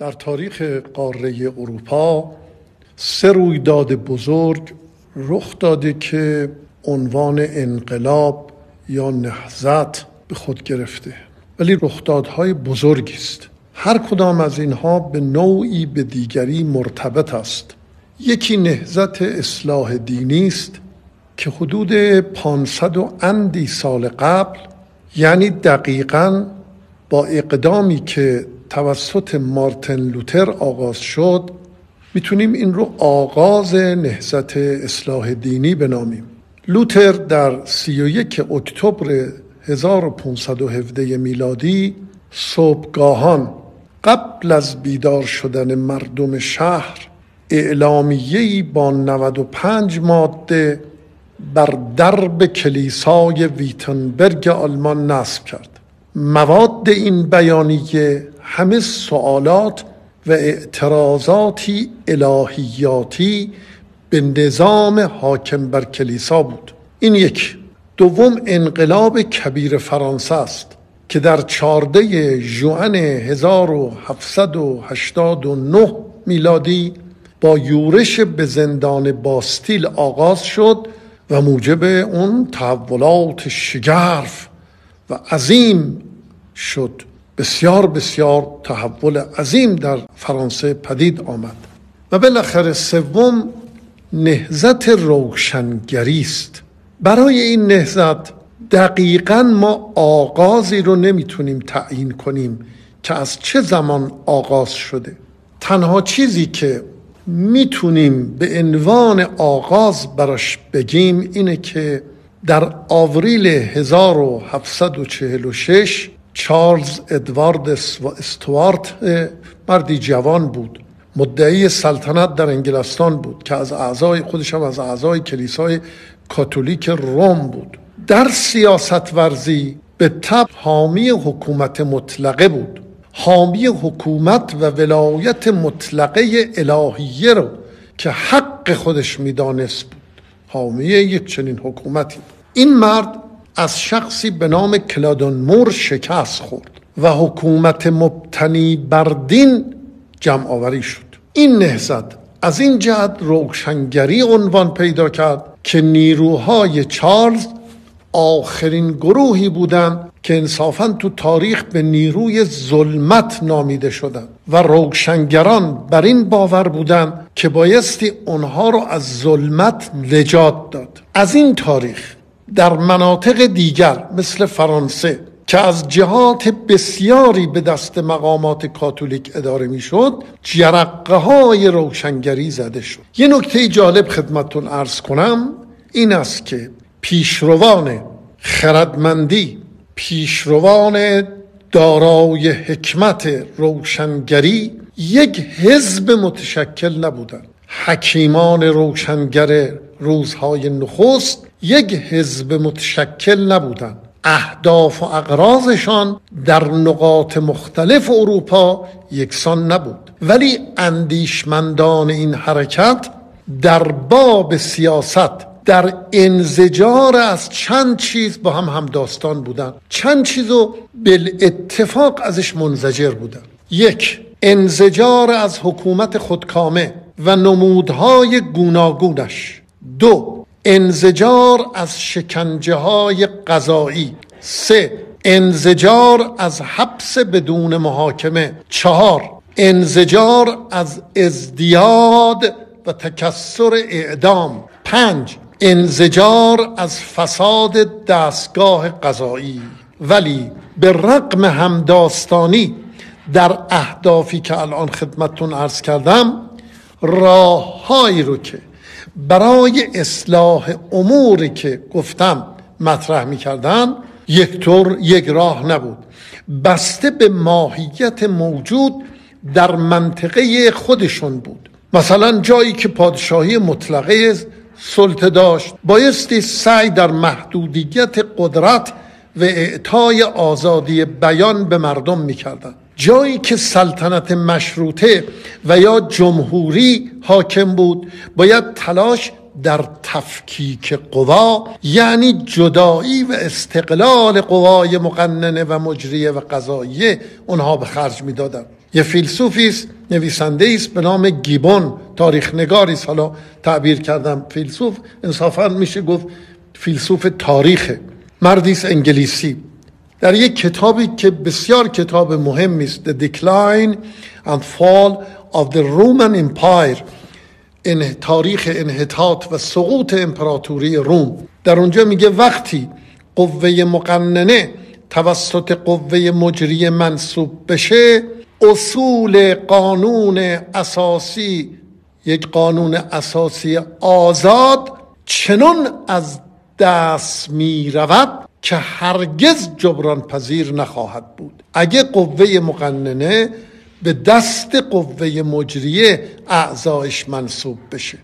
در تاریخ قاره اروپا سه رویداد بزرگ رخ داده که عنوان انقلاب یا نهزت به خود گرفته. ولی رخدادهای بزرگی است. هر کدام از اینها به نوعی به دیگری مرتبط است. یکی نهزت اصلاح دینی است که حدود 500 و اندی سال قبل یعنی دقیقا با اقدامی که توسط مارتن لوتر آغاز شد می‌تونیم این رو آغاز نهزت اصلاح دینی بنامیم. لوتر در 31 اکتبر 1517 میلادی صبحگاهان قبل از بیدار شدن مردم شهر اعلامیه‌ای با 95 ماده بر درب کلیسای ویتنبرگ آلمان نصب کرد. مواد این بیانیه همه سوالات و اعتراضاتی الهیاتی به نظام حاکم بر کلیسا بود. این یک. دوم انقلاب کبیر فرانسه است که در چارده جوان 1789 میلادی با یورش به زندان باستیل آغاز شد و موجب اون تحولات شگرف و عظیم شد. بسیار بسیار تحول عظیم در فرانسه پدید آمد و بالاخره سوم نهزت روشنگری است. برای این نهزت دقیقا ما آغازی رو نمی‌تونیم تعیین کنیم که از چه زمان آغاز شده. تنها چیزی که می‌تونیم به عنوان آغاز براش بگیم اینه که در آوریل 1746 چارلز ادوارد استوارت مردی جوان بود. مدعی سلطنت در انگلستان بود که از اعضای خودش هم از اعضای کلیسای کاتولیک روم بود. در سیاست ورزی به تب حامی حکومت مطلقه بود. حامی حکومت و ولایت مطلقه الهیه رو که حق خودش می‌دانست بود. حامی یک چنین حکومتی بود. این مرد از شخصی به نام کلادون مور شکست خورد و حکومت مبتنی بر دین جمع آوری شد. این نهزت از این جهت روشنگری عنوان پیدا کرد که نیروهای چارلز آخرین گروهی بودند که انصافا تو تاریخ به نیروی ظلمت نامیده شدند و روشنگران بر این باور بودند که بایستی اونها رو از ظلمت نجات داد. از این تاریخ در مناطق دیگر مثل فرانسه که از جهات بسیاری به دست مقامات کاتولیک اداره می‌شد جرقه های روشنگری زده شد. یه نکته جالب خدمتون ارز کنم این است که پیشروان خردمندی پیشروان دارای حکمت روشنگری یک حزب متشکل نبودند. حکیمان روشنگر روزهای نخست یک حزب متشکل نبودند. اهداف و اقرازشان در نقاط مختلف اروپا یکسان نبود. ولی اندیشمندان این حرکت در باب سیاست در انزجار از چند چیز با هم هم داستان بودن چند چیزو بل اتفاق ازش منزجر بودن یک انزجار از حکومت خودکامه و نمودهای گوناگونش. دو انزجار از شکنجه های قضایی. سه انزجار از حبس بدون محاکمه. چهار انزجار از ازدیاد و تکسر اعدام. پنج انزجار از فساد دستگاه قضایی. ولی به رقم همداستانی در اهدافی که الان خدمتتون عرض کردم راههایی رو که برای اصلاح اموری که گفتم مطرح می کردن یک طور یک راه نبود. بسته به ماهیت موجود در منطقه خودشون بود. مثلا جایی که پادشاهی مطلقه سلطه داشت بایستی سعی در محدودیت قدرت و اعطای آزادی بیان به مردم می‌کردند جایی که سلطنت مشروطه و یا جمهوری حاکم بود باید تلاش در تفکیک قوا یعنی جدایی و استقلال قوای مقننه و مجریه و قضاییه اونها به خرج می‌دادند. یه فیلسوفی است نویسنده است به نام گیبون تاریخ نگاری حالا تعبیر کردم فیلسوف انصافا میشه گفت فیلسوف تاریخه. مردی انگلیسی. در یک کتابی که بسیار کتاب مهمی است The Decline and Fall of the Roman Empire این تاریخ انحطاط و سقوط امپراتوری روم. در اونجا میگه وقتی قوه مقننه توسط قوه مجری منصوب بشه اصول قانون اساسی یک قانون اساسی آزاد چنان از دست می رود که هرگز جبران پذیر نخواهد بود. اگه قوه مقننه به دست قوه مجریه اعضایش منصوب بشه.